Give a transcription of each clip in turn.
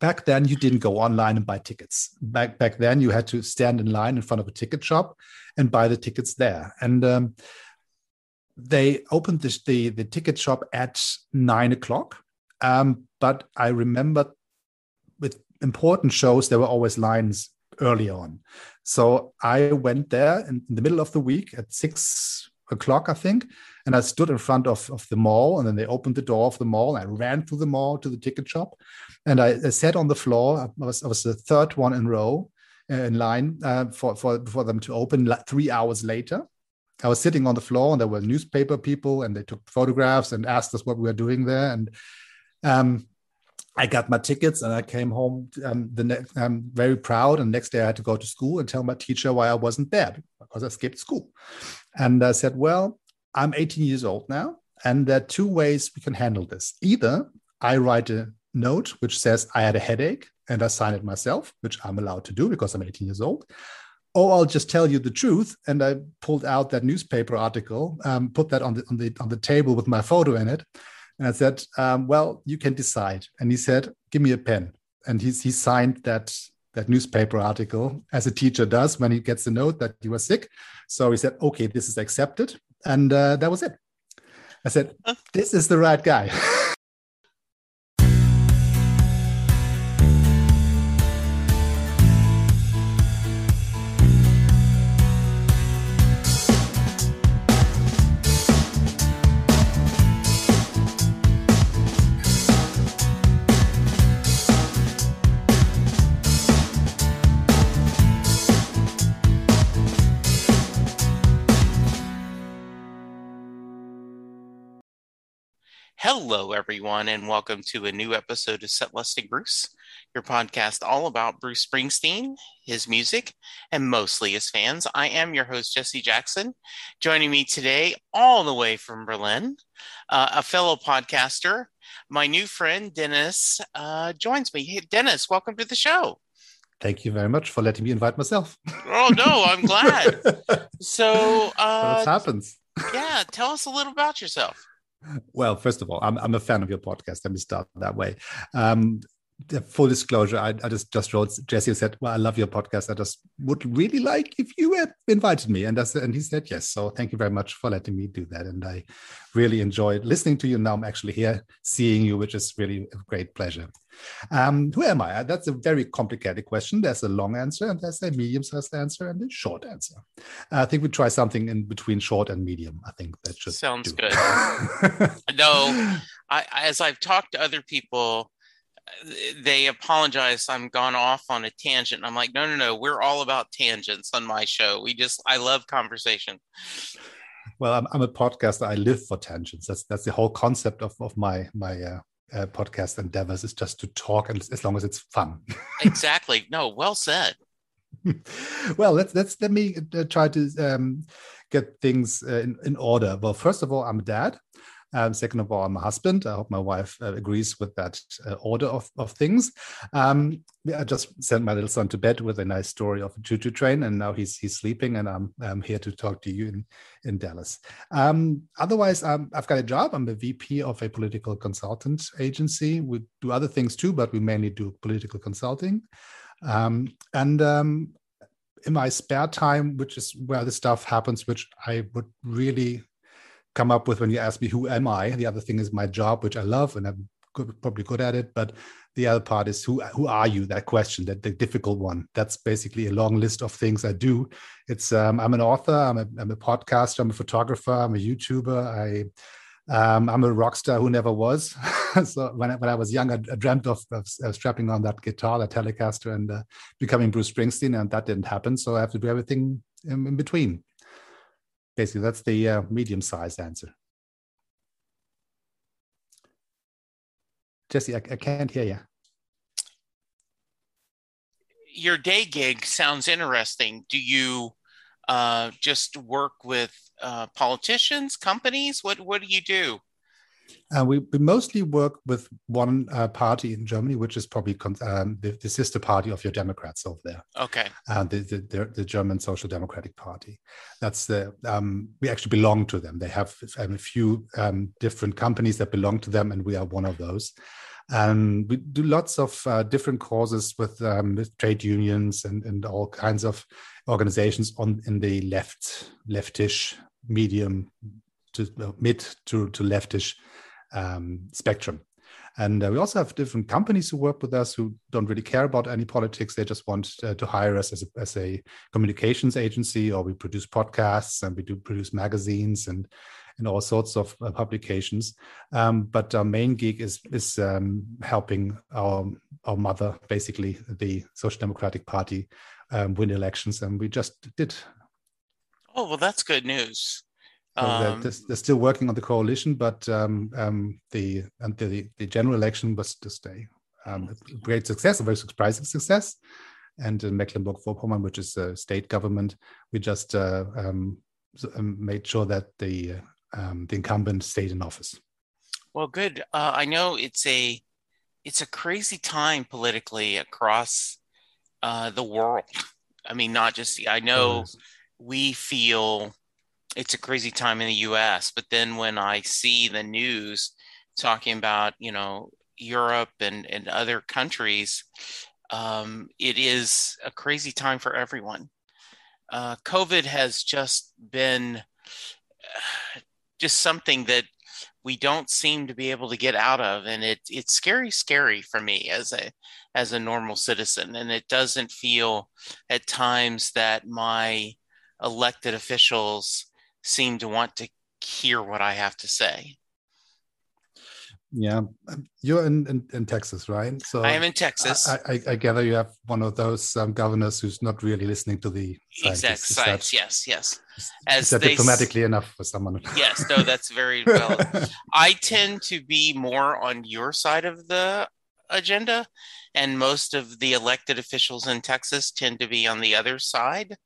back then you didn't go online and buy tickets. Back back then you had to stand in line in front of a ticket shop and buy the tickets there. And um, they opened this, the the ticket shop at nine o'clock. Um, but I remember with important shows there were always lines early on. So I went there in, in the middle of the week at six o'clock, I think, and I stood in front of, of the mall. And then they opened the door of the mall. I ran through the mall to the ticket shop, and I, I sat on the floor. I was, I was the third one in row uh, in line uh, for, for for them to open like three hours later. I was sitting on the floor, and there were newspaper people, and they took photographs and asked us what we were doing there. And um, I got my tickets and I came home um, the next. I'm very proud. And next day I had to go to school and tell my teacher why I wasn't there because I skipped school. And I said, "Well, I'm 18 years old now, and there are two ways we can handle this. Either I write a note which says I had a headache and I sign it myself, which I'm allowed to do because I'm 18 years old, or I'll just tell you the truth. And I pulled out that newspaper article, um, put that on the on the on the table with my photo in it, and I said, um, "Well, you can decide." And he said, "Give me a pen." And he he signed that that newspaper article as a teacher does when he gets a note that you were sick. So he said, "Okay, this is accepted," and uh, that was it. I said, "This is the right guy." Hello, everyone, and welcome to a new episode of Set Lusting Bruce, your podcast all about Bruce Springsteen, his music, and mostly his fans. I am your host, Jesse Jackson. Joining me today, all the way from Berlin, uh, a fellow podcaster, my new friend Dennis uh, joins me. Hey, Dennis, welcome to the show. Thank you very much for letting me invite myself. Oh no, I'm glad. so, uh, what happens? yeah, tell us a little about yourself. Well, first of all, I'm, I'm a fan of your podcast. Let me start that way. Um, full disclosure, I, I, just just wrote Jesse said, "Well, I love your podcast. I just would really like if you had invited me." And that's and he said yes. So thank you very much for letting me do that. And I really enjoyed listening to you. Now I'm actually here seeing you, which is really a great pleasure. Um, who am I? That's a very complicated question. There's a long answer, and there's a medium-sized answer, and a short answer. I think we try something in between short and medium. I think that should sounds do. good. no, I, as I've talked to other people, they apologize. I'm gone off on a tangent. I'm like, no, no, no. We're all about tangents on my show. We just, I love conversation. Well, I'm, I'm a podcaster. I live for tangents. That's that's the whole concept of of my my uh, uh, podcast endeavors is just to talk and as long as it's fun exactly no well said well let's let's let me uh, try to um, get things uh, in, in order well first of all i'm a dad um, second of all, I'm a husband. I hope my wife uh, agrees with that uh, order of, of things. Um, I just sent my little son to bed with a nice story of a choo-choo train, and now he's he's sleeping, and I'm, I'm here to talk to you in, in Dallas. Um, otherwise, um, I've got a job. I'm the VP of a political consultant agency. We do other things too, but we mainly do political consulting. Um, and um, in my spare time, which is where the stuff happens, which I would really come up with when you ask me who am I. The other thing is my job, which I love and I'm good, probably good at it. But the other part is who who are you? That question, that the difficult one. That's basically a long list of things I do. It's um, I'm an author. I'm a, I'm a podcaster. I'm a photographer. I'm a YouTuber. I um, I'm a rock star who never was. so when I, when I was young, I, I dreamt of, of, of, strapping on that guitar, that Telecaster, and uh, becoming Bruce Springsteen, and that didn't happen. So I have to do everything in, in between basically that's the uh, medium-sized answer. Jesse I, I, can't hear you your day gig sounds interesting. Do you uh, just work with uh, politicians companies? What what do you do uh, we, we mostly work with one uh, party in Germany, which is probably um, the, the, sister party of your Democrats over there. Okay. Uh, the, the, the, German Social Democratic Party. That's the um, we actually belong to them. They have, have a few um, different companies that belong to them, and we are one of those. And we do lots of uh, different causes with, um, with trade unions and, and all kinds of organizations on in the left, leftish, medium to mid to, to leftish um, spectrum. And uh, we also have different companies who work with us who don't really care about any politics. They just want uh, to hire us as a, as a communications agency, or we produce podcasts and we do produce magazines and and all sorts of uh, publications. Um, but our main gig is is um, helping our our mother, basically the Social Democratic Party, um, win elections, and we just did. Oh well, that's good news. So they're, um, they're, still working on the coalition, but um, um, the, the the general election was just a, um, a great success, a very surprising success. And in Mecklenburg-Vorpommern, which is a state government, we just uh, um, um, made sure that the the incumbent stayed in office. Well, good. Uh, I know it's a it's a crazy time politically across uh, the world. I mean, not just I know we feel it's a crazy time in the US. But then when I see the news talking about, you know, Europe and, and other countries, um, it is a crazy time for everyone. Uh, COVID has just been just something that we don't seem to be able to get out of, and it it's scary, scary for me as a as a normal citizen, and it doesn't feel at times that my elected officials seem to want to hear what I have to say. Yeah, you're in, in, in Texas, right? So I am in Texas. I, I, I gather you have one of those um, governors who's not really listening to the exact science. That, yes, yes. As is that diplomatically s- enough for someone? yes, no, that's very well. I tend to be more on your side of the agenda, and most of the elected officials in Texas tend to be on the other side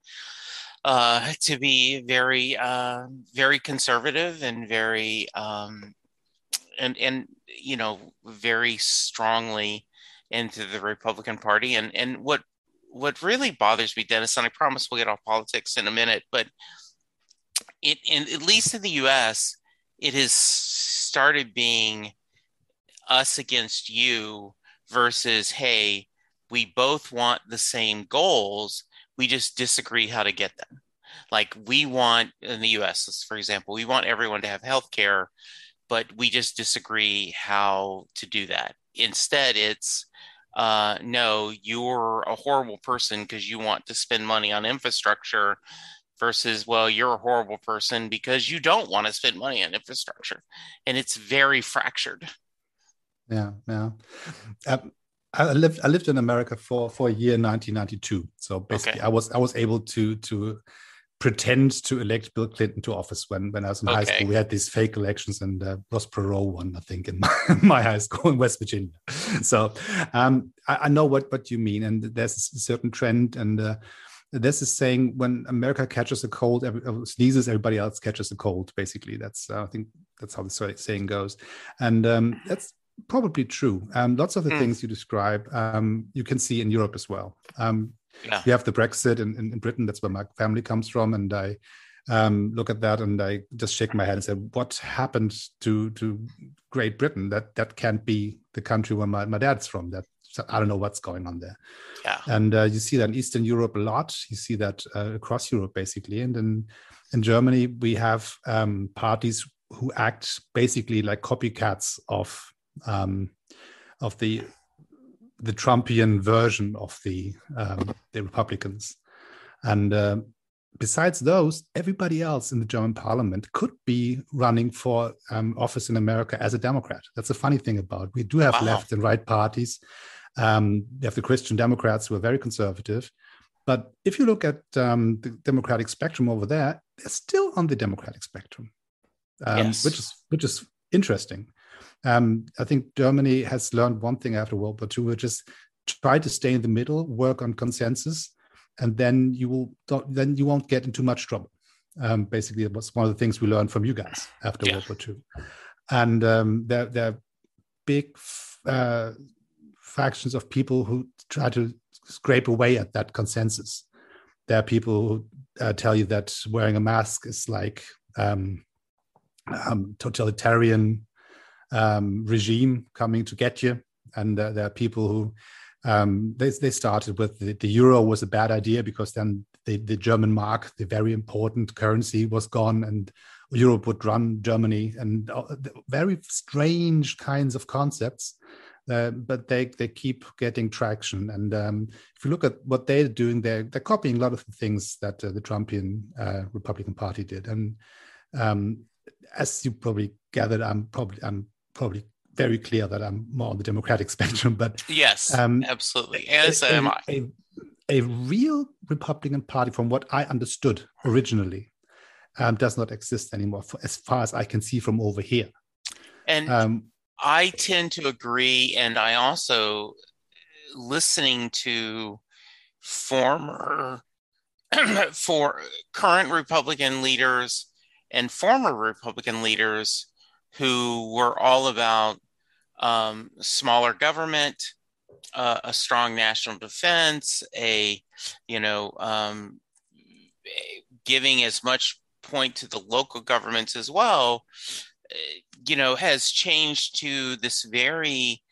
uh, to be very, uh, very conservative and very, um, and and you know, very strongly into the Republican Party. And and what what really bothers me, Dennis, and I promise we'll get off politics in a minute, but it, in, at least in the U.S., it has started being us against you versus hey we both want the same goals we just disagree how to get them. Like we want in the US, for example, we want everyone to have health care, but we just disagree how to do that. Instead, it's uh, no, you're a horrible person because you want to spend money on infrastructure versus, well, you're a horrible person because you don't want to spend money on infrastructure. And it's very fractured. Yeah, yeah. Um, I lived I lived in America for for a year in 1992. So basically, okay. I was I was able to to pretend to elect Bill Clinton to office when when I was in okay. high school. We had these fake elections, and uh, Ross Perot won, I think, in my, my, high school in West Virginia. So um, I, I, know what what you mean, and there's a certain trend and. Uh, this is saying when America catches a cold, every, uh, sneezes, everybody else catches a cold. Basically, that's uh, I think that's how the saying goes, and um, that's probably true. Um, lots of the mm. things you describe, um, you can see in Europe as well. Um, yeah. You have the Brexit in, in, in, Britain. That's where my family comes from, and I um, look at that and I just shake my head and say, "What happened to to Great Britain? That that can't be the country where my, my dad's from. That I don't know what's going on there." Yeah. And uh, you see that in Eastern Europe a lot. You see that uh, across Europe basically, and in in Germany we have um, parties who act basically like copycats of um, of the the Trumpian version of the um, the Republicans, and uh, besides those, everybody else in the German Parliament could be running for um, office in America as a Democrat. That's a funny thing about. We do have wow. left and right parties. Um, we have the Christian Democrats who are very conservative, but if you look at um, the Democratic spectrum over there, they're still on the Democratic spectrum, um, yes. which is which is interesting. Um, I think Germany has learned one thing after World War II, which is try to stay in the middle, work on consensus, and then you will then you won't get into much trouble. Um, basically, it was one of the things we learned from you guys after yeah. World War II, and um, there there are big uh, factions of people who try to scrape away at that consensus. There are people who uh, tell you that wearing a mask is like um, um, totalitarian um, regime coming to get you. and uh, there are people who um, they they started with the, the, euro was a bad idea because then the, the German mark, the very important currency, was gone, and Europe would run Germany, and uh, very strange kinds of concepts. Uh, but they they keep getting traction, and um, if you look at what they're doing, they're they're copying a lot of the things that uh, the Trumpian uh, Republican Party did, and um, as you probably gathered, I'm probably I'm probably very clear that I'm more on the democratic spectrum, but yes, um, absolutely, as a, am I. A, a, real Republican Party, from what I understood originally, um, does not exist anymore, for, as far as I can see from over here. And um, I tend to agree, and I also listening to former for current Republican leaders and former Republican leaders who were all about um, smaller government, uh, a strong national defense, a you know um, giving as much point to the local governments as well. Eh, you know, has changed to this very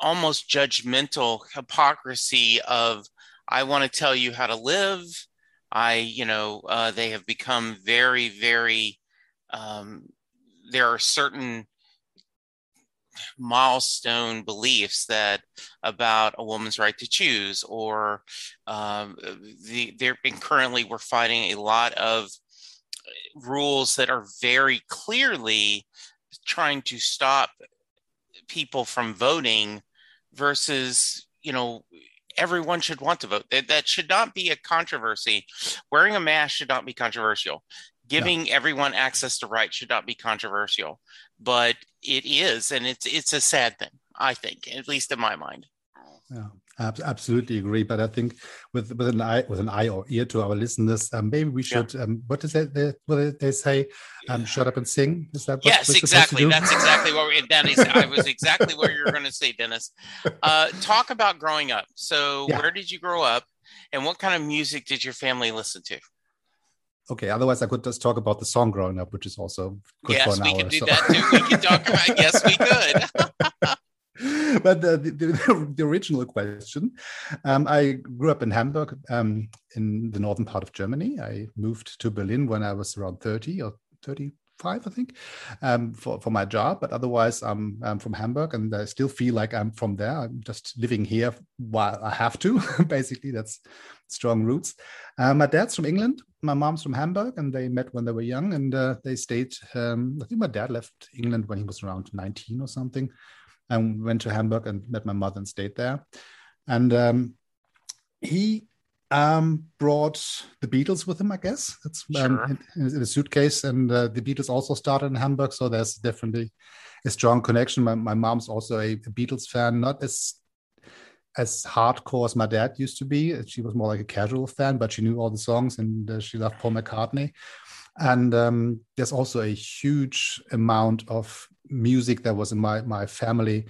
almost judgmental hypocrisy of I want to tell you how to live. I, you know, uh, they have become very, very. Um, there are certain milestone beliefs that about a woman's right to choose, or um, the there. And currently, we're fighting a lot of rules that are very clearly trying to stop people from voting versus you know everyone should want to vote that, that should not be a controversy wearing a mask should not be controversial giving no. everyone access to rights should not be controversial but it is and it's it's a sad thing i think at least in my mind. Yeah absolutely agree but i think with with an eye with an eye or ear to our listeners um, maybe we should yeah. um, what is it they, what they say? Um, shut up and sing? Is that What, yes exactly. that's exactly what we dennis i was exactly what you were going to say dennis. Uh, talk about growing up. So yeah. where did you grow up and what kind of music did your family listen to okay otherwise i could just talk about the song growing up which is also good yes, for an we hour, could do so. that too we could talk about yes we could but the, the, the, original question um, I grew up in Hamburg um, in the northern part of Germany. I moved to Berlin when I was around 30 or 35, I think, um, for, for my job. But otherwise, I'm, I'm from Hamburg and I still feel like I'm from there. I'm just living here while I have to. Basically, that's strong roots. Uh, my dad's from England. My mom's from Hamburg, and they met when they were young, and uh, they stayed. Um, I think my dad left England when he was around 19 or something and went to Hamburg and met my mother and stayed there. And um, he um, brought the Beatles with him, I guess. That's um, sure. in, in, a suitcase. And uh, the Beatles also started in Hamburg. So there's definitely a strong connection. My, my mom's also a, a Beatles fan, not as as hardcore as my dad used to be. She was more like a casual fan, but she knew all the songs and uh, she loved Paul McCartney. And um, there's also a huge amount of music that was in my my family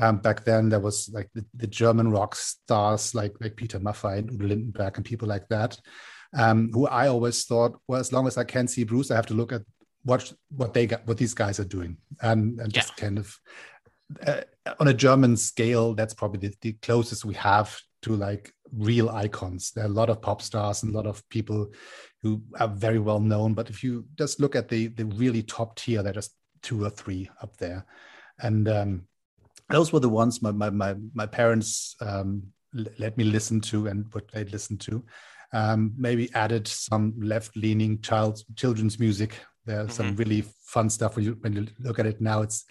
um, back then. There was like the, the, German rock stars like like Peter Maffay and Udo Lindenberg and people like that, um, who I always thought, well, as long as I can see Bruce, I have to look at what what they got, what these guys are doing, and and just kind of uh, on a German scale, that's probably the, the closest we have to like real icons. There are a lot of pop stars and a lot of people who are very well known. But if you just look at the the really top tier, they're just two or three up there, and um, those were the ones my my my, my parents um, let me listen to and what they listened to. Um, maybe added some left-leaning child children's music. There's mm-hmm. some really fun stuff when you when you look at it now. It's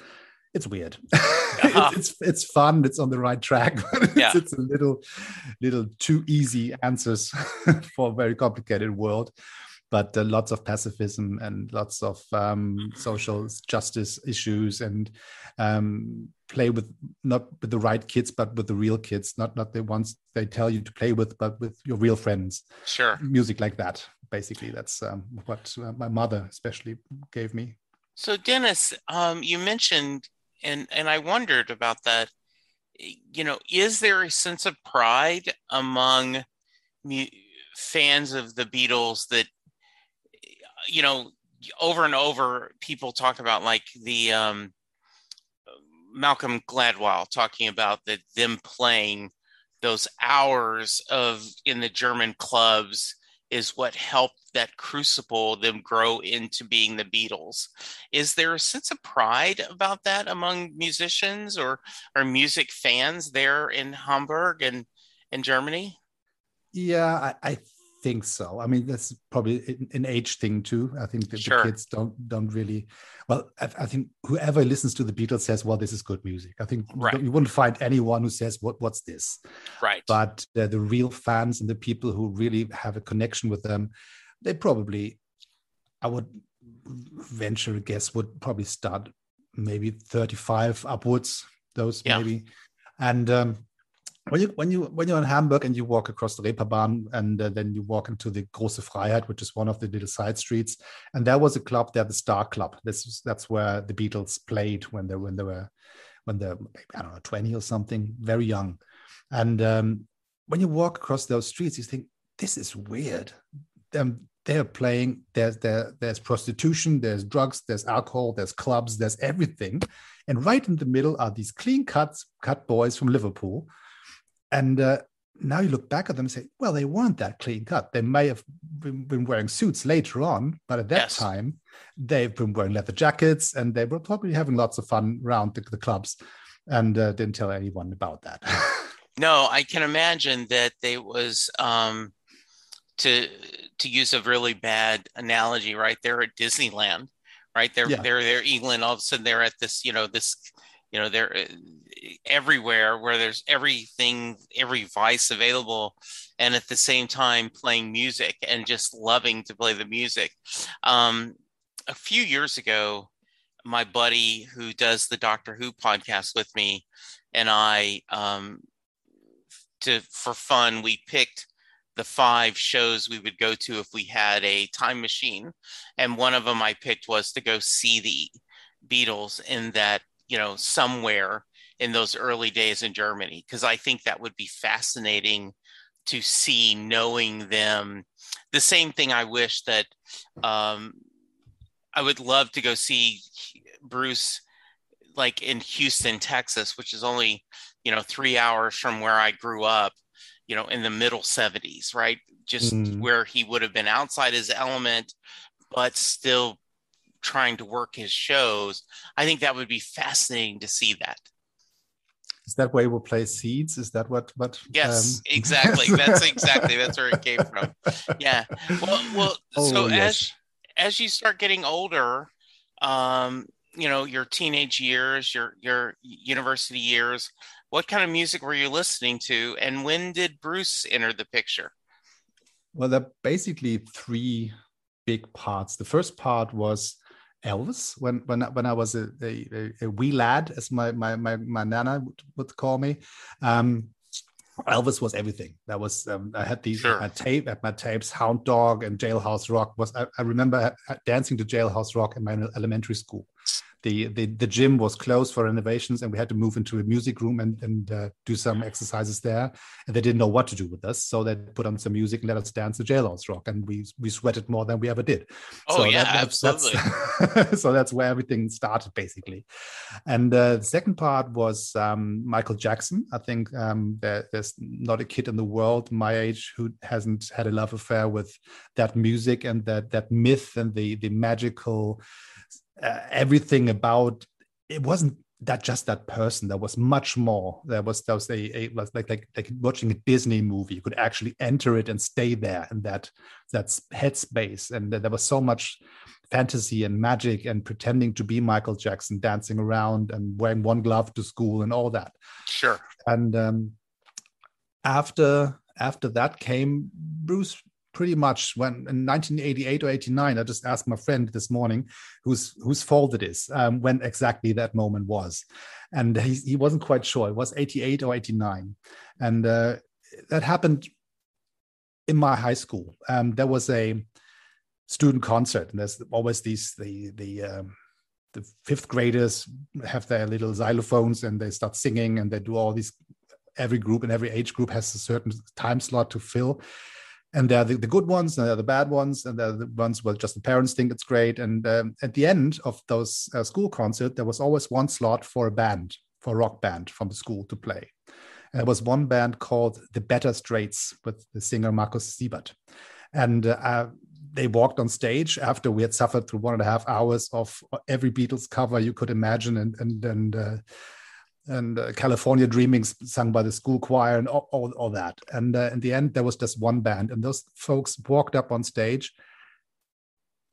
it's weird. Uh-huh. it's, it's, it's fun. It's on the right track, but it's, yeah. it's a little little too easy answers for a very complicated world but uh, lots of pacifism and lots of um, social justice issues and um, play with not with the right kids but with the real kids not not the ones they tell you to play with but with your real friends. Sure. Music like that basically. That's um, what uh, my mother especially gave me. So dennis um, you mentioned and and i wondered about that. You know is there a sense of pride among fans of the beatles that you know, over and over, people talk about like the um, Malcolm Gladwell talking about that them playing those hours of in the German clubs is what helped that crucible them grow into being the Beatles. Is there a sense of pride about that among musicians or or music fans there in Hamburg and in Germany? Yeah, I, I think so. I mean, that's probably an age thing too. I think that sure. the kids don't don't really. Well, I, I, think whoever listens to the Beatles says, "Well, this is good music." I think right. you wouldn't find anyone who says, "What what's this?" Right. But uh, the real fans and the people who really have a connection with them, they probably, I would venture a guess, would probably start maybe thirty-five upwards. Those yeah. maybe, and um, when you when you when you're in Hamburg and you walk across the Reeperbahn and uh, then you walk into the Große Freiheit, which is one of the little side streets, and there was a club there, the Star Club. This is, that's where the Beatles played when they when they were when they're I don't know twenty or something, very young. And um, when you walk across those streets, you think this is weird. Um, they're playing. There's there, there's prostitution, there's drugs, there's alcohol, there's clubs, there's everything, and right in the middle are these clean cuts cut boys from Liverpool and uh, now you look back at them and say, well, they weren't that clean cut. They may have been, wearing suits later on, but at that yes. time, they've been wearing leather jackets and they were probably having lots of fun around the, the clubs and uh, didn't tell anyone about that. no, I can imagine that they was um, to to use a really bad analogy, right? They're at Disneyland, right? They're yeah. they're they're England. All of a sudden, they're at this, you know, this you know they're everywhere where there's everything every vice available and at the same time playing music and just loving to play the music. Um, a few years ago my buddy who does the doctor who podcast with me and i um, to for fun we picked the five shows we would go to if we had a time machine. And one of them i picked was to go see the beatles in that you know, somewhere in those early days in Germany, because I think that would be fascinating to see knowing them. The same thing I wish that um, I would love to go see Bruce like in Houston, Texas, which is only, you know, three hours from where I grew up, you know, in the middle 70s, right? Just mm. where he would have been outside his element, but still trying to work his shows. I think that would be fascinating to see that. Is that where he will play seeds? Is that what? What? Yes, um... exactly. That's exactly that's where it came from. Yeah. Well, well. Oh, so yes. as as you start getting older, um, you know, your teenage years, your your university years, what kind of music were you listening to, and when did Bruce enter the picture? Well, there are basically three big parts. The first part was Elvis when when when I was a, a, a wee lad, as my my my, my nana would, would call me. Um, Elvis was everything. That was um, I had these sure. tape at my tapes. Hound Dog and Jailhouse Rock was. I, I remember dancing to Jailhouse Rock in my elementary school the, the the gym was closed for renovations and we had to move into a music room and, and uh, do some exercises there. And they didn't know what to do with us so they put on some music and let us dance the jailhouse rock. And we we sweated more than we ever did. Oh so yeah that, that's, absolutely. that's, so that's where everything started basically. And uh, the second part was um, michael jackson. I think um, there, there's not a kid in the world my age who hasn't had a love affair with that music and that that myth and the the magical uh, everything about it wasn't that just that person. There was much more. There was there was a, a was like, like like watching a disney movie you could actually enter it and stay there in that that's headspace. And there was so much fantasy and magic and pretending to be michael jackson dancing around and wearing one glove to school and all that. Sure. And um, after after that came bruce pretty much when in 1988 or 89 i just asked my friend this morning whose whose fault it is um, when exactly that moment was. And he, he wasn't quite sure. It was 88 or 89 and uh, that happened in my high school. Um, there was a student concert and there's always these the the um, the fifth graders have their little xylophones and they start singing and they do all these every group and every age group has a certain time slot to fill and they're the, the, good ones and they're the bad ones and they're the ones where just the parents think it's great and um, at the end of those uh, school concert there was always one slot for a band for a rock band from the school to play. And there was one band called the Better Straits with the singer Markus Siebert. And uh, they walked on stage after we had suffered through one and a half hours of every Beatles cover you could imagine and, and, and, uh, and uh, California Dreaming sung by the school choir and all, all, all that. And uh, in the end, there was just one band, and those folks walked up on stage.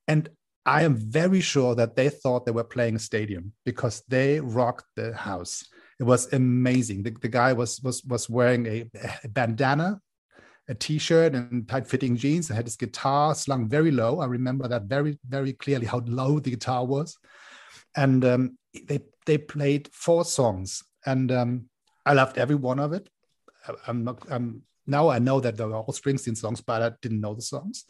And I am very sure that they thought they were playing a stadium because they rocked the house. It was amazing. The, the guy was was was wearing a, a bandana, a t-shirt, and tight-fitting jeans. And had his guitar slung very low. I remember that very very clearly how low the guitar was. And um, they they played four songs, and um, I loved every one of it. I'm not. I'm now I know that they were all Springsteen songs, but I didn't know the songs.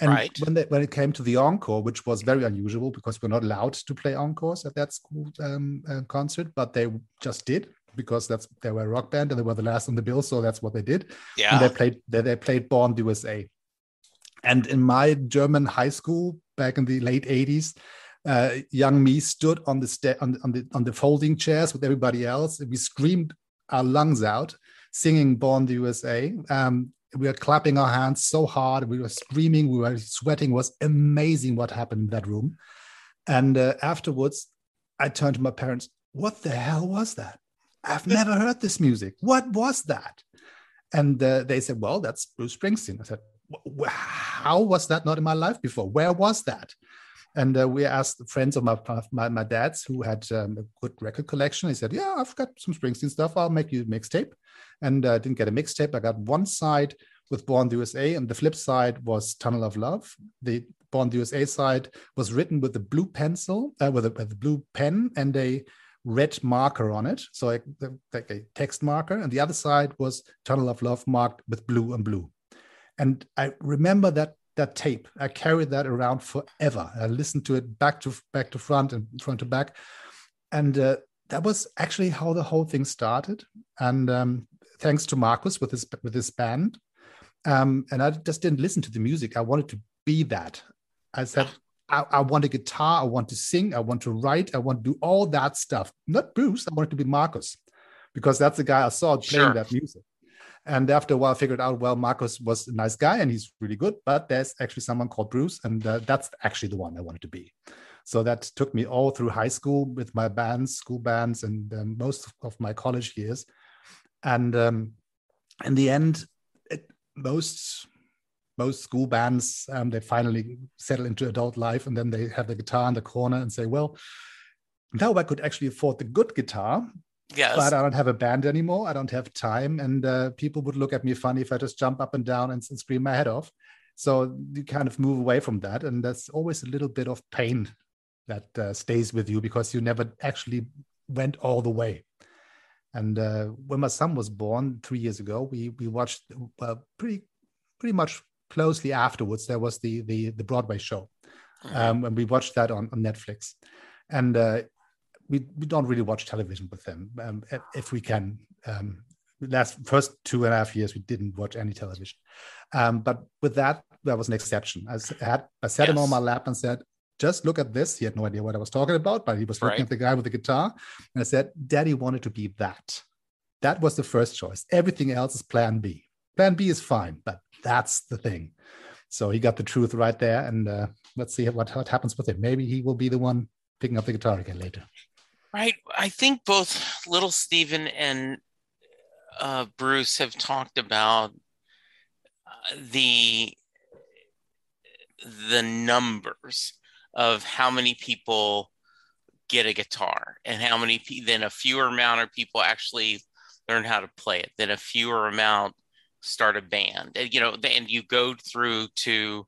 And right. when, they, when it came to the encore, which was very unusual because we're not allowed to play encores at that school um, uh, concert, but they just did because that's they were a rock band and they were the last on the bill, so that's what they did. Yeah, and they played they, they played Born USA. And in my German high school back in the late '80s, uh, young me stood on the, sta- on the on the on the folding chairs with everybody else, we screamed our lungs out, singing "Born the USA." Um, we were clapping our hands so hard we were screaming we were sweating. It was amazing what happened in that room. And uh, afterwards i turned to my parents what the hell was that? I've never heard this music. What was that? And uh, they said well that's bruce springsteen. I said how was that not in my life before? Where was that and uh, we asked friends of my my, my dad's who had um, a good record collection. He said, "Yeah, I've got some Springsteen stuff. I'll make you a mixtape." And I uh, didn't get a mixtape. I got one side with Born the USA, and the flip side was Tunnel of Love. The Born the USA side was written with a blue pencil, uh, with, a, with a blue pen and a red marker on it, so like, like a text marker. And the other side was Tunnel of Love marked with blue and blue. And I remember that that tape. I carried that around forever. I listened to it back to back to front and front to back, and uh, that was actually how the whole thing started. And um, thanks to Markus with his with his band, um, and I just didn't listen to the music. I wanted to be that. I said. I, I want a guitar. I want to sing. I want to write. I want to do all that stuff. Not Bruce. I wanted to be Markus, because that's the guy I saw playing sure. that music. And after a while, I figured out, well, Markus was a nice guy and he's really good, but there's actually someone called Bruce, and uh, that's actually the one I wanted to be. So that took me all through high school with my bands, school bands, and um, most of my college years. And um, in the end, it, most most school bands um, they finally settle into adult life, and then they have the guitar in the corner and say, well, now I could actually afford the good guitar Yes. But I don't have a band anymore. I don't have time. And uh, people would look at me funny if I just jump up and down and, and, scream my head off. So you kind of move away from that. And that's always a little bit of pain that uh, stays with you because you never actually went all the way. And uh, when my son was born three years ago, we we watched uh, pretty pretty much closely afterwards. There was the the, the Broadway show, mm-hmm. um, and we watched that on, on Netflix. And uh, we, we don't really watch television with them um, if we can. Um, last first two and a half years we didn't watch any television, um, but with that that was an exception. I had I sat yes. him on my lap and said, "Just look at this." He had no idea what I was talking about, but he was looking right. at the guy with the guitar, and I said, "Daddy wanted to be that." That was the first choice. Everything else is Plan B. Plan B is fine, but that's the thing. So he got the truth right there, and uh, let's see what, what happens with him. Maybe he will be the one picking up the guitar again later. Right. I think both Little Steven and uh, Bruce have talked about uh, the the numbers of how many people get a guitar and how many then a fewer amount of people actually learn how to play it then a fewer amount start a band and you know and you go through to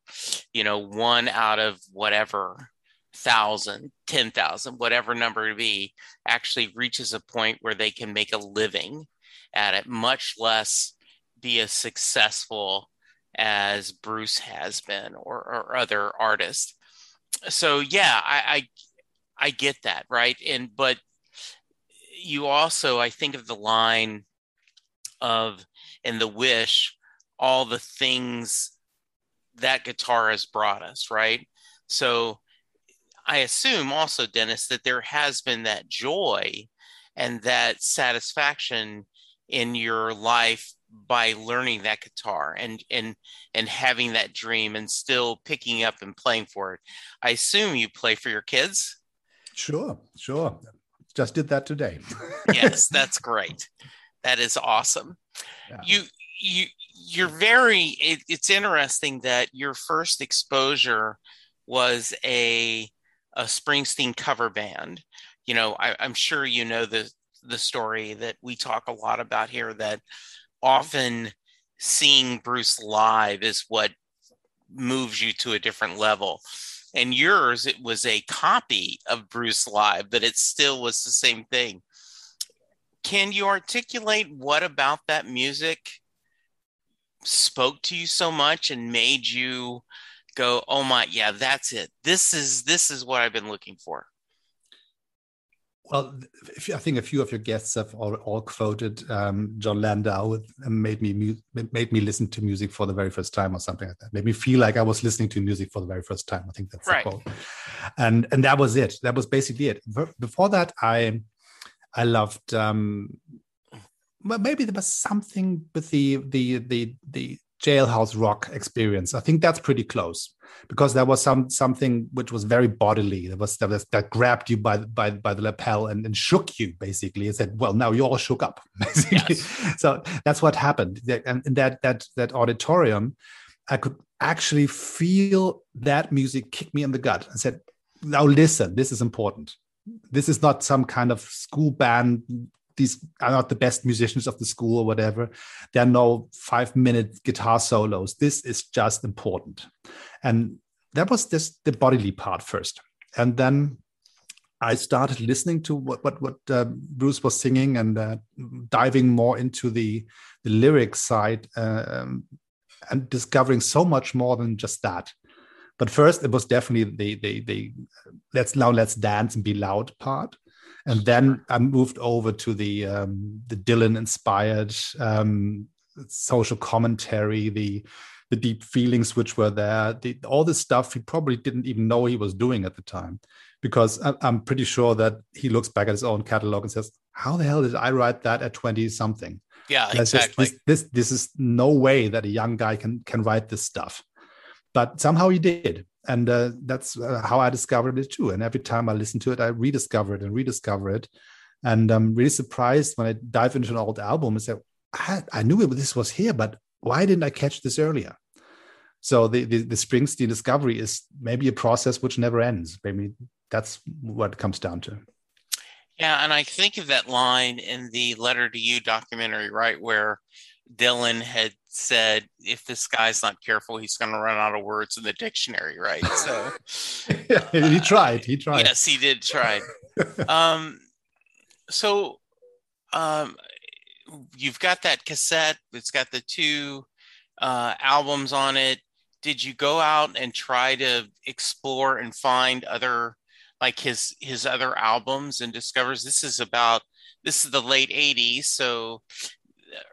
you know one out of whatever thousand, ten thousand, whatever number to be, actually reaches a point where they can make a living at it, much less be as successful as Bruce has been or, or other artists. So yeah, I, I I get that, right? And but you also, I think of the line of in the wish, all the things that guitar has brought us, right? So I assume also, Dennis, that there has been that joy and that satisfaction in your life by learning that guitar and and and having that dream and still picking up and playing for it. I assume you play for your kids. Sure, sure. Just did that today. yes, that's great. That is awesome. Yeah. You you you're very it, it's interesting that your first exposure was a a Springsteen cover band. You know, I, I'm sure you know the the story that we talk a lot about here that often seeing Bruce live is what moves you to a different level. And yours, it was a copy of Bruce live, but it still was the same thing. Can you articulate what about that music spoke to you so much and made you go, "Oh my, yeah, that's it. This is this is what I've been looking for." Well, I think a few of your guests have all, all quoted um, Jon Landau made me mu- made me listen to music for the very first time or something like that. Made me feel like I was listening to music for the very first time. I think that's right. the quote. And and that was it. That was basically it. Before that, I I loved um, maybe there was something with the the the the jailhouse rock experience. I think that's pretty close because there was some something which was very bodily. There was that, was, that grabbed you by by by the lapel and, and shook you basically and said, "Well, now you all shook up." Basically, yes. so that's what happened. And in that that that auditorium, I could actually feel that music kick me in the gut and said, "Now listen, this is important." This is not some kind of school band these are not the best musicians of the school or whatever. There are no five minute guitar solos. This is just important. And that was just the bodily part first. And then I started listening to what what, what uh, Bruce was singing and uh, diving more into the the lyric side uh, um, and discovering so much more than just that. But first, it was definitely the the the let's now let's dance and be loud part and then I moved over to the um, the Dylan inspired um, social commentary, the the deep feelings which were there, the, all this stuff he probably didn't even know he was doing at the time, because I, I'm pretty sure that he looks back at his own catalog and says, "How the hell did I write that at 20 something?" Yeah, exactly. Just, this, this this is no way that a young guy can can write this stuff, but somehow he did and uh, that's uh, how I discovered it too. And every time I listen to it, I rediscover it and rediscover it. And I'm really surprised when I dive into an old album and say, I, I knew it, this was here, but why didn't I catch this earlier? So the, the, the Springsteen discovery is maybe a process which never ends. Maybe that's what it comes down to. Yeah, and I think of that line in the Letter to You documentary, right, where Dylan had said, if this guy's not careful, he's going to run out of words in the dictionary, right? So yeah, he tried. He tried. Yes, he did try. um, so um, you've got that cassette. It's got the two uh, albums on it. Did you go out and try to explore and find other like his his other albums and discovers this is about this is the late 80s so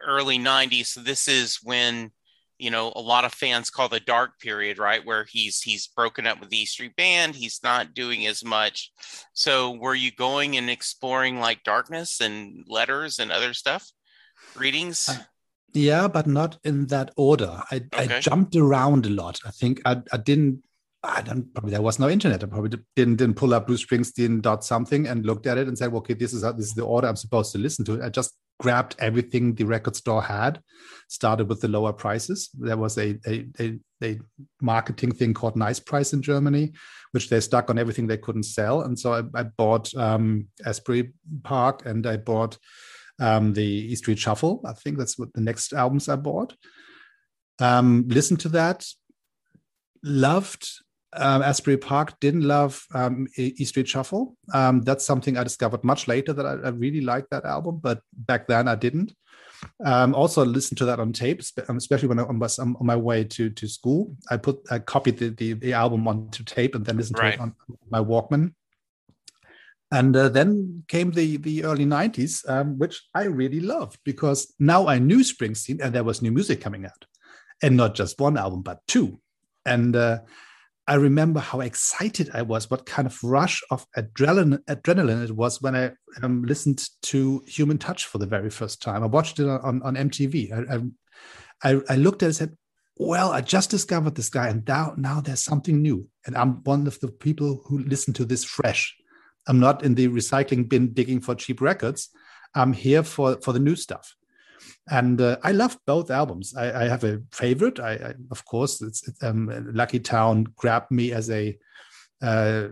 early 90s so this is when you know a lot of fans call the dark period right? Where he's he's broken up with the e street band. He's not doing as much. So were you going and exploring like darkness and letters and other stuff? Readings? Uh, yeah but not in that order. I, okay. I jumped around a lot. I think i, I didn't I don't probably there was no internet. I probably didn't didn't pull up Bruce Springsteen dot something and looked at it and said, well, okay, this is this is the order I'm supposed to listen to. I just grabbed everything the record store had, started with the lower prices. There was a, a, a, a, marketing thing called Nice Price in Germany, which they stuck on everything they couldn't sell. And so I, I bought um, Asbury Park and I bought um, the E Street Shuffle. I think that's what the next albums I bought. Um, listened to that, loved um, Asbury Park didn't love um, E Street Shuffle. Um, that's something I discovered much later that I, I, really liked that album, but back then I didn't. Um, also listened to that on tape, um, especially when I was on my way to to school. I put I copied the, the, the album onto tape and then listened right. to it on my Walkman. And uh, then came the the early '90s, um, which I really loved because now I knew Springsteen and there was new music coming out, and not just one album but two. And uh, I remember how excited I was, what kind of rush of adrenaline, adrenaline it was when I um, listened to Human Touch for the very first time. I watched it on, on MTV. I, I, I looked at it and said, well, I just discovered this guy, and now, now there's something new. And I'm one of the people who listen to this fresh. I'm not in the recycling bin digging for cheap records. I'm here for, for the new stuff and uh, I love both albums. I, I have a favorite. I, I of course, it's, um, Lucky Town grabbed me as a uh,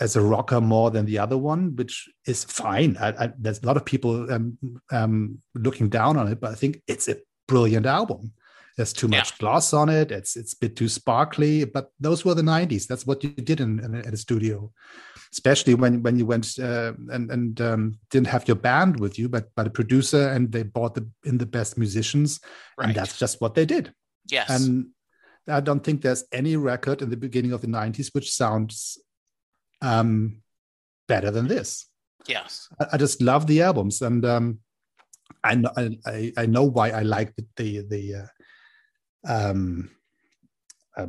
as a rocker more than the other one, which is fine. I, there's a lot of people um, um, looking down on it, but I think it's a brilliant album. There's too much yeah. gloss on it. It's it's a bit too sparkly. But those were the '90s. That's what you did in, in, in a studio especially when when you went uh, and and um, didn't have your band with you, but but a producer, and they bought the in the best musicians, right. and that's just what they did. Yes, and I don't think there's any record in the beginning of the '90s which sounds um, better than this. Yes, I, I just love the albums, and um, I know I, I know why I like the the, the uh, um uh,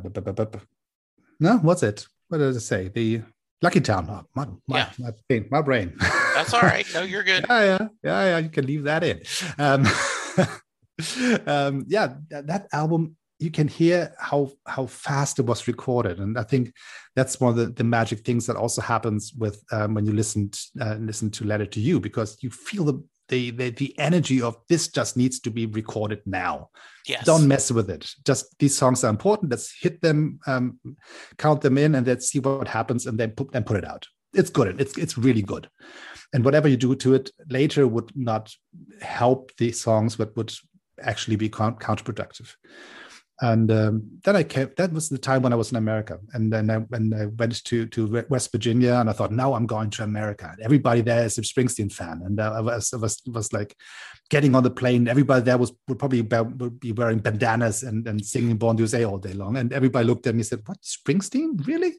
no what's it what did I say the Lucky Town. Oh, my, my, yeah. my, brain, my brain. That's all right. No, you're good. yeah, yeah, yeah, yeah. You can leave that in. Um, um, yeah, that, that, album, you can hear how how fast it was recorded, and I think that's one of the, the magic things that also happens with um, when you listen to, uh, listen to Letter to You because you feel the the, the the energy of this just needs to be recorded now. Yes. Don't mess with it. Just these songs are important. Let's hit them, um, count them in, and let's see what happens, and then put then put it out. It's good. It's it's really good. And whatever you do to it later would not help the songs, but would actually be counterproductive and um, then I came. That was the time when I was in America, and then I, when I went to to West Virginia, and I thought, now I'm going to America. Everybody there is a Springsteen fan, and I was, I was was like getting on the plane. Everybody there was would probably be, would be wearing bandanas and, and singing Bon USA all day long, and everybody looked at me and said, "What Springsteen? Really?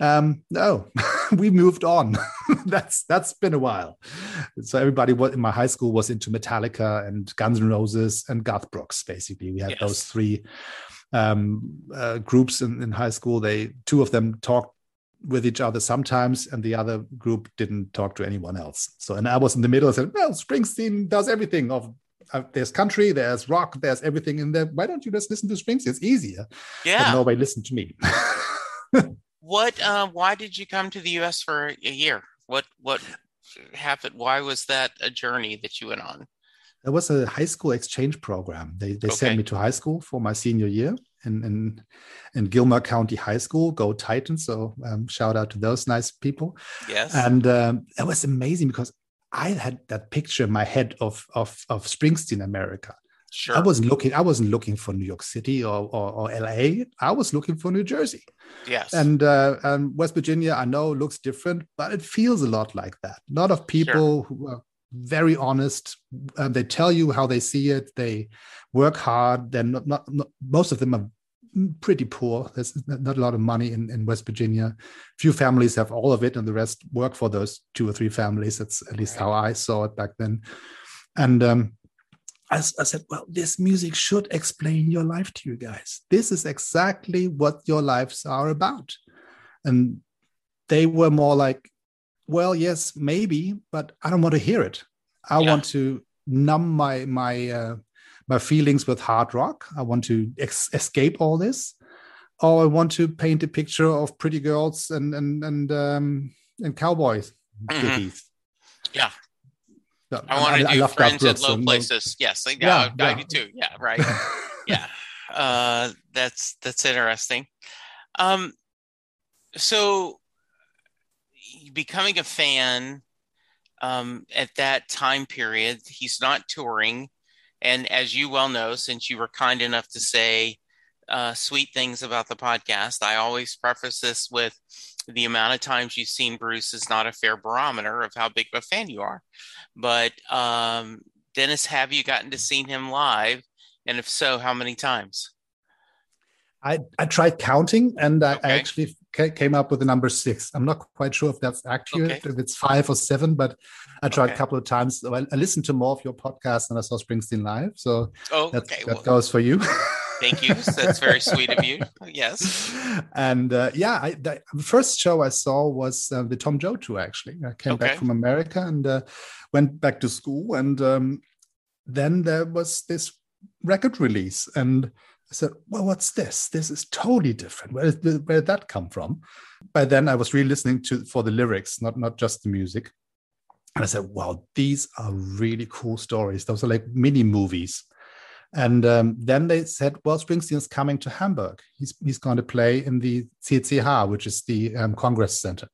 Um, no, we moved on. that's that's been a while." So everybody in my high school was into Metallica and Guns N' Roses and Garth Brooks. Basically, we had yes. those three um, uh, groups in, in high school. They two of them talked with each other sometimes, and the other group didn't talk to anyone else. So, and I was in the middle. I said, "Well, Springsteen does everything. Of uh, there's country, there's rock, there's everything in there. Why don't you just listen to Springsteen? It's easier." Yeah. But nobody listened to me. what? Uh, why did you come to the U.S. for a year? What? What happened? Why was that a journey that you went on? There was a high school exchange program. They, they okay. sent me to high school for my senior year in, in, in Gilmer County High School. Go Titans! So um, shout out to those nice people. Yes, and um, it was amazing because I had that picture in my head of of, of Springsteen America. Sure. I wasn't looking. I wasn't looking for New York City or, or, or LA. I was looking for New Jersey. Yes. And uh, and West Virginia, I know looks different, but it feels a lot like that. A lot of people sure. who are very honest. Um, they tell you how they see it. They work hard. They're not, not, not, most of them are pretty poor. There's not a lot of money in, in West Virginia. Few families have all of it, and the rest work for those two or three families. That's at least how I saw it back then. And um, I, I said, well, this music should explain your life to you guys. This is exactly what your lives are about. And they were more like, well, yes, maybe, but I don't want to hear it. I yeah. want to numb my my uh, my feelings with hard rock. I want to ex- escape all this, or I want to paint a picture of pretty girls and and and um, and cowboys. Mm-hmm. Yeah. So, I want to I, do I friends at low places. Yes, yeah, yeah, I, yeah. do too. Yeah, right. yeah, uh, that's that's interesting. Um, so becoming a fan um, at that time period, he's not touring. And as you well know, since you were kind enough to say uh, sweet things about the podcast, I always preface this with the amount of times you've seen Bruce is not a fair barometer of how big of a fan you are. But um, Dennis, have you gotten to see him live? And if so, how many times? I, I tried counting and I, okay. I actually came up with the number six. I'm not quite sure if that's accurate, okay. if it's five or seven, but I tried okay. a couple of times. I listened to more of your podcasts than I saw Springsteen live. So oh, that, that well, goes for you. Thank you. That's very sweet of you. Yes. And uh, yeah, I, the first show I saw was uh, the Tom Joad tour. Actually, I came back from America and uh, went back to school, and um, then there was this record release, and I said, "Well, what's this? This is totally different. Where, where did that come from?" By then, I was really listening to for the lyrics, not not just the music. And I said, "Wow, these are really cool stories. Those are like mini movies." And um, then they said, well, Springsteen is coming to Hamburg. He's, he's going to play in the CCH, which is the um, Congress Center,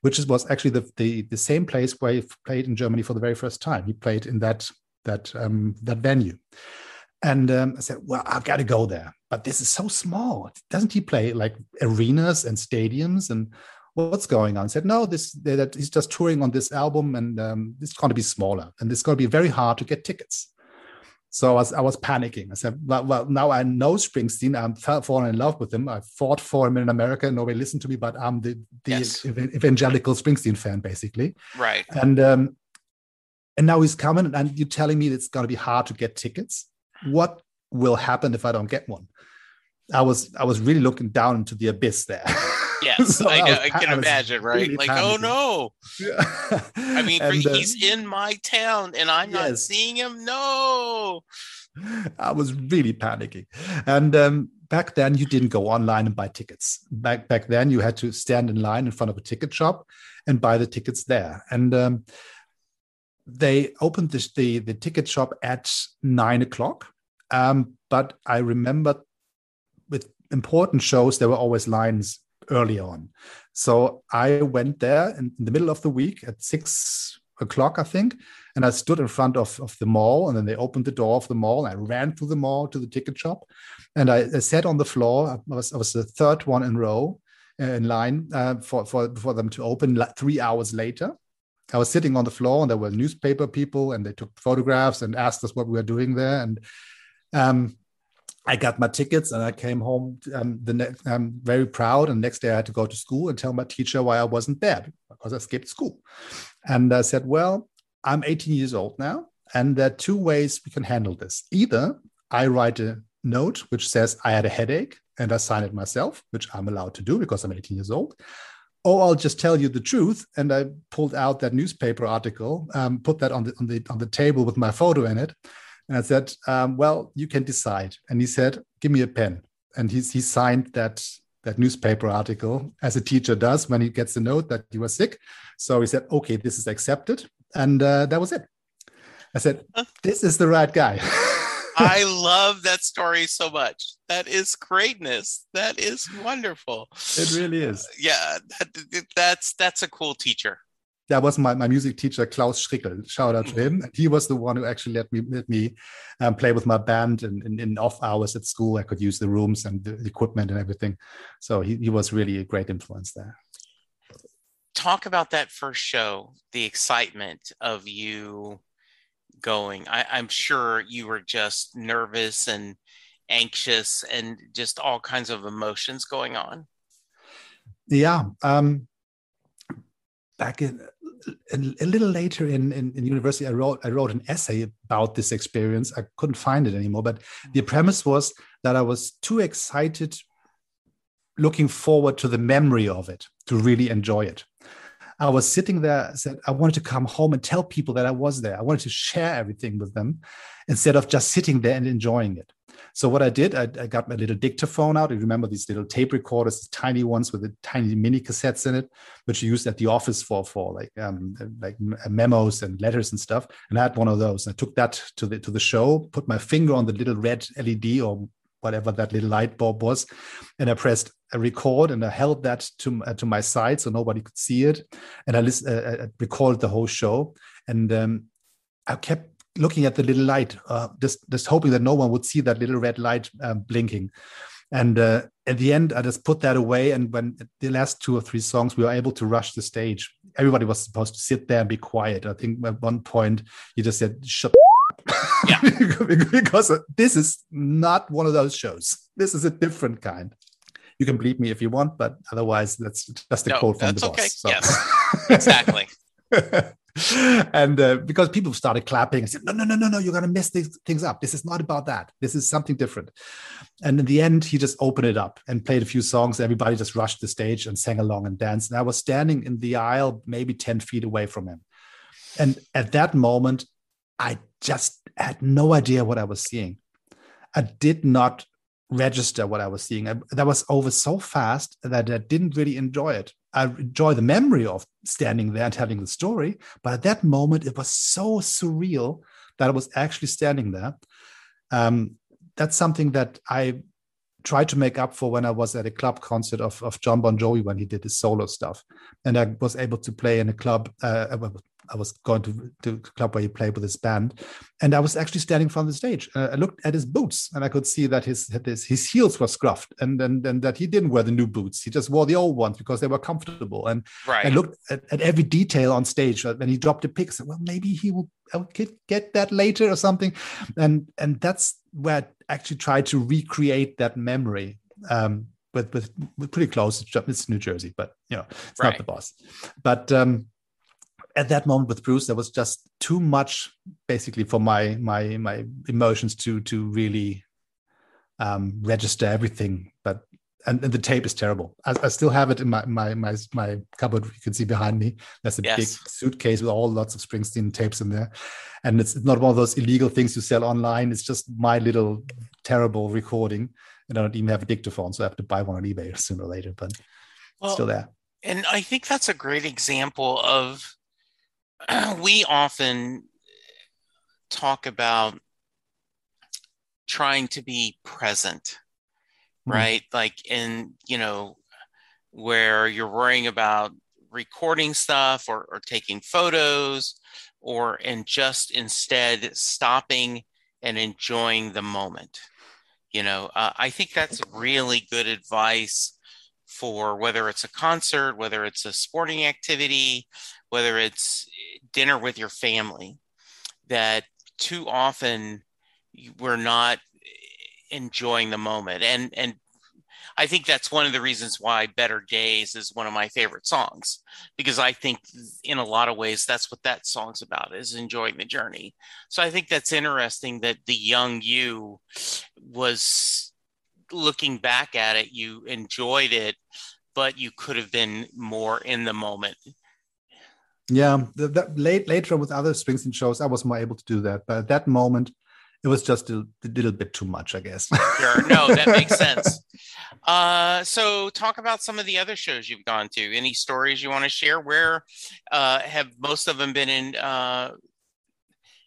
which is, was actually the, the, the, same place where he played in Germany for the very first time. He played in that, that, um, that venue. And um, I said, well, I've got to go there. But this is so small. Doesn't he play like arenas and stadiums? And what's going on? I said, no, this that he's just touring on this album and um, it's going to be smaller. And it's going to be very hard to get tickets. So I was, I was panicking. I said, well, well, now I know Springsteen. I'm fallen in love with him. I fought for him in America. Nobody listened to me, but I'm the, the yes. evangelical Springsteen fan, basically. Right. And um, and now he's coming, and you're telling me it's going to be hard to get tickets. What will happen if I don't get one? I was I was really looking down into the abyss there. Yes, so I, know, I, I can imagine, right? Really like, oh no. Yeah. I mean, and, uh, he's in my town and I'm yes. not seeing him. No. I was really panicking. And um, back then you didn't go online and buy tickets. Back back then you had to stand in line in front of a ticket shop and buy the tickets there. And um, they opened the, the, the ticket shop at nine o'clock. Um, but I remember with important shows there were always lines early on. So I went there in the middle of the week at six o'clock, I think, and I stood in front of, of the mall, and then they opened the door of the mall. I ran through the mall to the ticket shop, and I, I sat on the floor. I was, I was the third one in row uh, in line uh, for, for, for them to open three hours later. I was sitting on the floor, and there were newspaper people, and they took photographs and asked us what we were doing there. And um, I got my tickets and I came home um, the next. I'm very proud. And next day I had to go to school and tell my teacher why I wasn't there because I skipped school. And I said, "Well, I'm 18 years old now, and there are two ways we can handle this. Either I write a note which says I had a headache and I sign it myself, which I'm allowed to do because I'm 18 years old, or I'll just tell you the truth. And I pulled out that newspaper article, um, put that on the on the on the table with my photo in it, and I said, um, well, you can decide. And he said, give me a pen. And he, he signed that, that newspaper article as a teacher does when he gets a note that you were sick. So he said, okay, this is accepted. And uh, that was it. I said, this is the right guy. I love that story so much. That is greatness. That is wonderful. It really is. Uh, yeah, that, that's that's a cool teacher that was my, my music teacher Klaus Strickel. Shout out to him. And he was the one who actually let me let me um, play with my band and in, in, off hours at school. I could use the rooms and the equipment and everything. So he, he was really a great influence there. Talk about that first show, the excitement of you going. I, I'm sure you were just nervous and anxious and just all kinds of emotions going on. Yeah. Um, back in a, a little later in, in, in, university, I wrote I wrote an essay about this experience. I couldn't find it anymore, but the mm. premise was that I was too excited, looking forward to the memory of it to really enjoy it. I was sitting there, I said I wanted to come home and tell people that I was there. I wanted to share everything with them instead of just sitting there and enjoying it. So what I did, I, I, got my little dictaphone out. You remember these little tape recorders, tiny ones with the tiny mini cassettes in it, which you used at the office for for like um, like memos and letters and stuff. And I had one of those. I took that to the to the show, put my finger on the little red LED or whatever that little light bulb was, and I pressed a record and I held that to uh, to my side so nobody could see it, and I, list, uh, I recorded the whole show. And um, I kept looking at the little light, uh, just just hoping that no one would see that little red light um, blinking. And uh, at the end, I just put that away. And when the last two or three songs, we were able to rush the stage. Everybody was supposed to sit there and be quiet. I think at one point, you just said, "Shut." Yeah. because this is not one of those shows. This is a different kind. You can bleep me if you want, but otherwise, that's just a no, quote from the boss. Okay. So. Yes, exactly. and uh, because people started clapping and said, no, no, no, no, no, you're going to mess these things up. This is not about that. This is something different. And in the end, he just opened it up and played a few songs. Everybody just rushed the stage and sang along and danced. And I was standing in the aisle, maybe 10 feet away from him. And at that moment, I just had no idea what I was seeing. I did not register what I was seeing. I, that was over so fast that I didn't really enjoy it. I enjoy the memory of standing there and telling the story, but at that moment it was so surreal that I was actually standing there. Um, that's something that I tried to make up for when I was at a club concert of, of Jon Bon Jovi when he did his solo stuff, and I was able to play in a club. Uh, I was going to, to club where he played with his band, and I was actually standing from the stage. Uh, I looked at his boots, and I could see that his his, his heels were scruffed, and, and and that he didn't wear the new boots. He just wore the old ones because they were comfortable. And right. I looked at, at, every detail on stage. When he dropped a pick, I said, "Well, maybe he will get that later or something," and and that's where I actually tried to recreate that memory. Um, with, with, with pretty close. It's New Jersey, but you know, it's right. not the boss. But um, at that moment with Bruce, there was just too much, basically, for my my my emotions to to really um, register everything. But and, and, the tape is terrible. I, I, still have it in my my my my cupboard. You can see behind me. There's a yes. big suitcase with all lots of Springsteen tapes in there, and it's not one of those illegal things you sell online. It's just my little terrible recording, and I don't even have a dictaphone, so I have to buy one on eBay sooner or later. But well, still there. And I think that's a great example of we often talk about trying to be present, mm. right? Like in, you know, where you're worrying about recording stuff or, or taking photos or and just instead stopping and enjoying the moment you know uh, i think that's really good advice for whether it's a concert whether it's a sporting activity whether it's dinner with your family, that too often we're not enjoying the moment. And and I think that's one of the reasons why Better Days is one of my favorite songs because I think in a lot of ways that's what that song's about is enjoying the journey. So I think that's interesting that the young you was looking back at it, you enjoyed it, but you could have been more in the moment yeah, the, the, late later with other Springsteen shows, I was more able to do that. But at that moment, it was just a, a little bit too much, I guess. sure, no, that makes sense. Uh, so, talk about some of the other shows you've gone to. Any stories you want to share? Where uh, have most of them been in uh,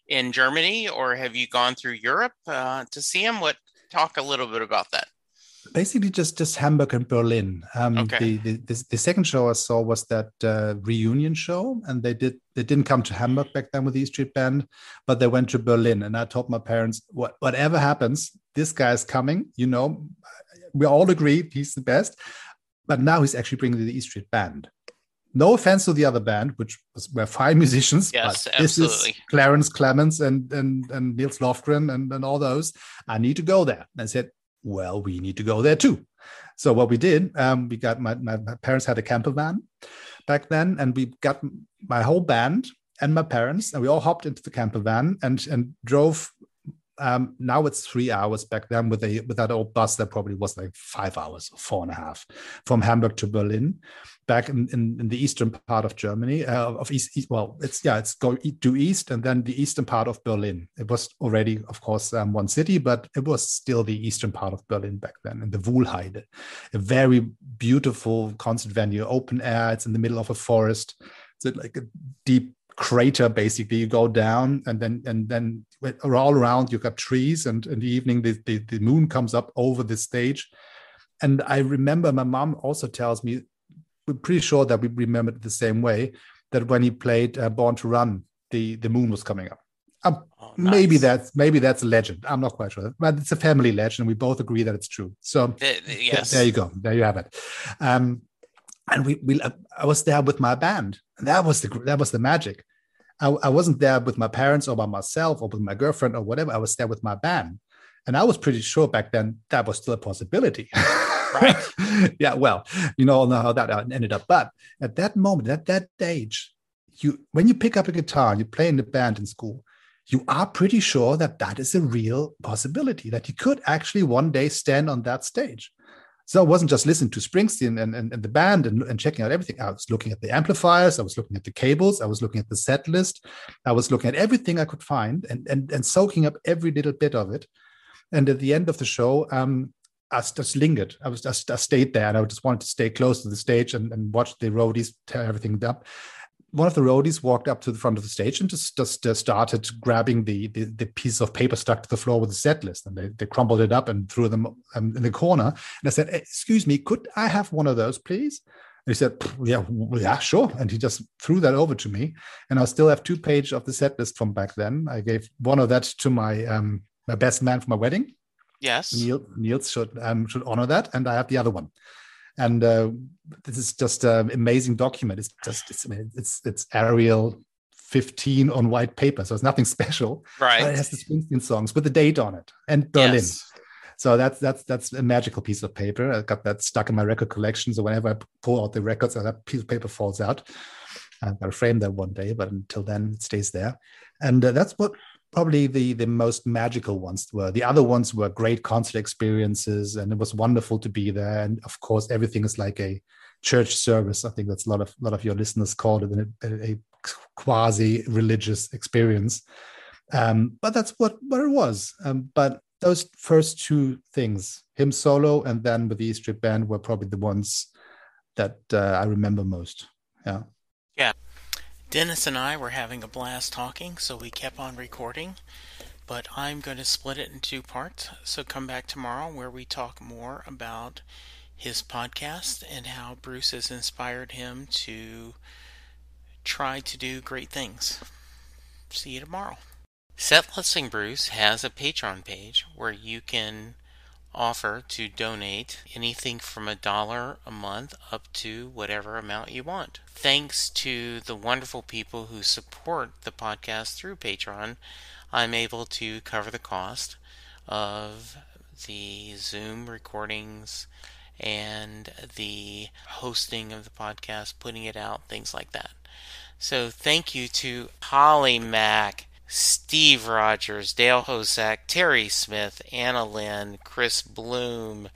in Germany, or have you gone through Europe uh, to see them? What talk a little bit about that? Basically just just Hamburg and Berlin. Um, okay. the, the, the, the, second show I saw was that uh, reunion show, and they did they didn't come to Hamburg back then with the E Street Band, but they went to Berlin. And I told my parents, what, whatever happens, this guy is coming. You know, we all agree he's the best, but now he's actually bringing the E Street Band. No offense to the other band, which was, were fine musicians. Yes, but absolutely. This is Clarence Clemons and and and Nils Lofgren and, and all those. I need to go there. And I said, well, we need to go there too. So what we did, um, we got my, my, my parents had a camper van back then, and we got my whole band and my parents, and we all hopped into the camper van and and drove. Um, now it's three hours. Back then, with a with that old bus, that probably was like five hours, four and a half, from Hamburg to Berlin back in, in, in, the eastern part of Germany, uh, of east, east, Well, it's yeah, it's go to east, and then the eastern part of Berlin. It was already, of course, um, one city, but it was still the eastern part of Berlin back then, in the Wuhlheide, a very beautiful concert venue, open air. It's in the middle of a forest. It's like a deep crater basically you go down and then and then all around you got trees and in the evening the, the, the moon comes up over the stage and i remember my mom also tells me we're pretty sure that we remembered the same way that when he played uh, Born to Run, the the moon was coming up. Um, oh, nice. Maybe that's maybe that's a legend. I'm not quite sure, but it's a family legend. We both agree that it's true. So yes, there you go. There you have it. Um, and we, we I was there with my band. And that was the that was the magic. I, I wasn't there with my parents or by myself or with my girlfriend or whatever. I was there with my band, and I was pretty sure back then that was still a possibility. Right. yeah. Well, you know, know how that uh, ended up. But at that moment, at that age, you when you pick up a guitar and you play in the band in school, you are pretty sure that that is a real possibility that you could actually one day stand on that stage. So I wasn't just listening to Springsteen and, and, and the band and, and, checking out everything. I was looking at the amplifiers, I was looking at the cables, I was looking at the set list, I was looking at everything I could find and, and, and soaking up every little bit of it. And at the end of the show, um, I just lingered. I was just I stayed there and I just wanted to stay close to the stage and, and watch the roadies tear everything up one of the roadies walked up to the front of the stage and just just uh, started grabbing the, the, the piece of paper stuck to the floor with the set list, and they, they crumbled it up and threw them um, in the corner. And I said, "Excuse me, could I have one of those, please?" And he said, "Yeah, yeah, sure." And he just threw that over to me, and I still have two pages of the set list from back then. I gave one of that to my um, my best man for my wedding. Yes, Neil Niels should um, should honor that, and I have the other one and uh, this is just an amazing document. It's just it's it's it's Arial 15 on white paper, so it's nothing special. Right. But it has the Springsteen songs with the date on it and Berlin. Yes. So that's that's that's a magical piece of paper. I got that stuck in my record collection. So whenever I pull out the records, that piece of paper falls out. I'm gonna frame that one day, but until then, it stays there. And uh, that's what probably the the most magical ones were. The other ones were great concert experiences and it was wonderful to be there. And of course everything is like a church service. I think that's a lot of a lot of your listeners called it a, a quasi religious experience. Um, but that's what what it was. Um, but those first two things him solo and then with the e street band were probably the ones that uh, i remember most. Yeah. Yeah Dennis and I were having a blast talking, so we kept on recording. But I'm going to split it in two parts. So come back tomorrow where we talk more about his podcast and how Bruce has inspired him to try to do great things. See you tomorrow. Set Listing Bruce has a Patreon page where you can offer to donate anything from a dollar a month up to whatever amount you want. Thanks to the wonderful people who support the podcast through Patreon, I'm able to cover the cost of the Zoom recordings and the hosting of the podcast, putting it out, things like that. So thank you to Holly Mack, Steve Rogers, Dale Hosack, Terry Smith, Anna Lynn, Chris Bloom,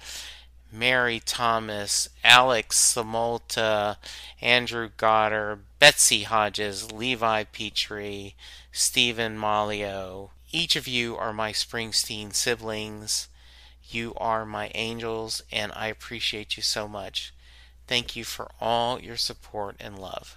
Mary Thomas, Alex Samolta, Andrew Goddard, Betsy Hodges, Levi Petrie, Stephen Malio. Each of you are my Springsteen siblings. You are my angels, and I appreciate you so much. Thank you for all your support and love.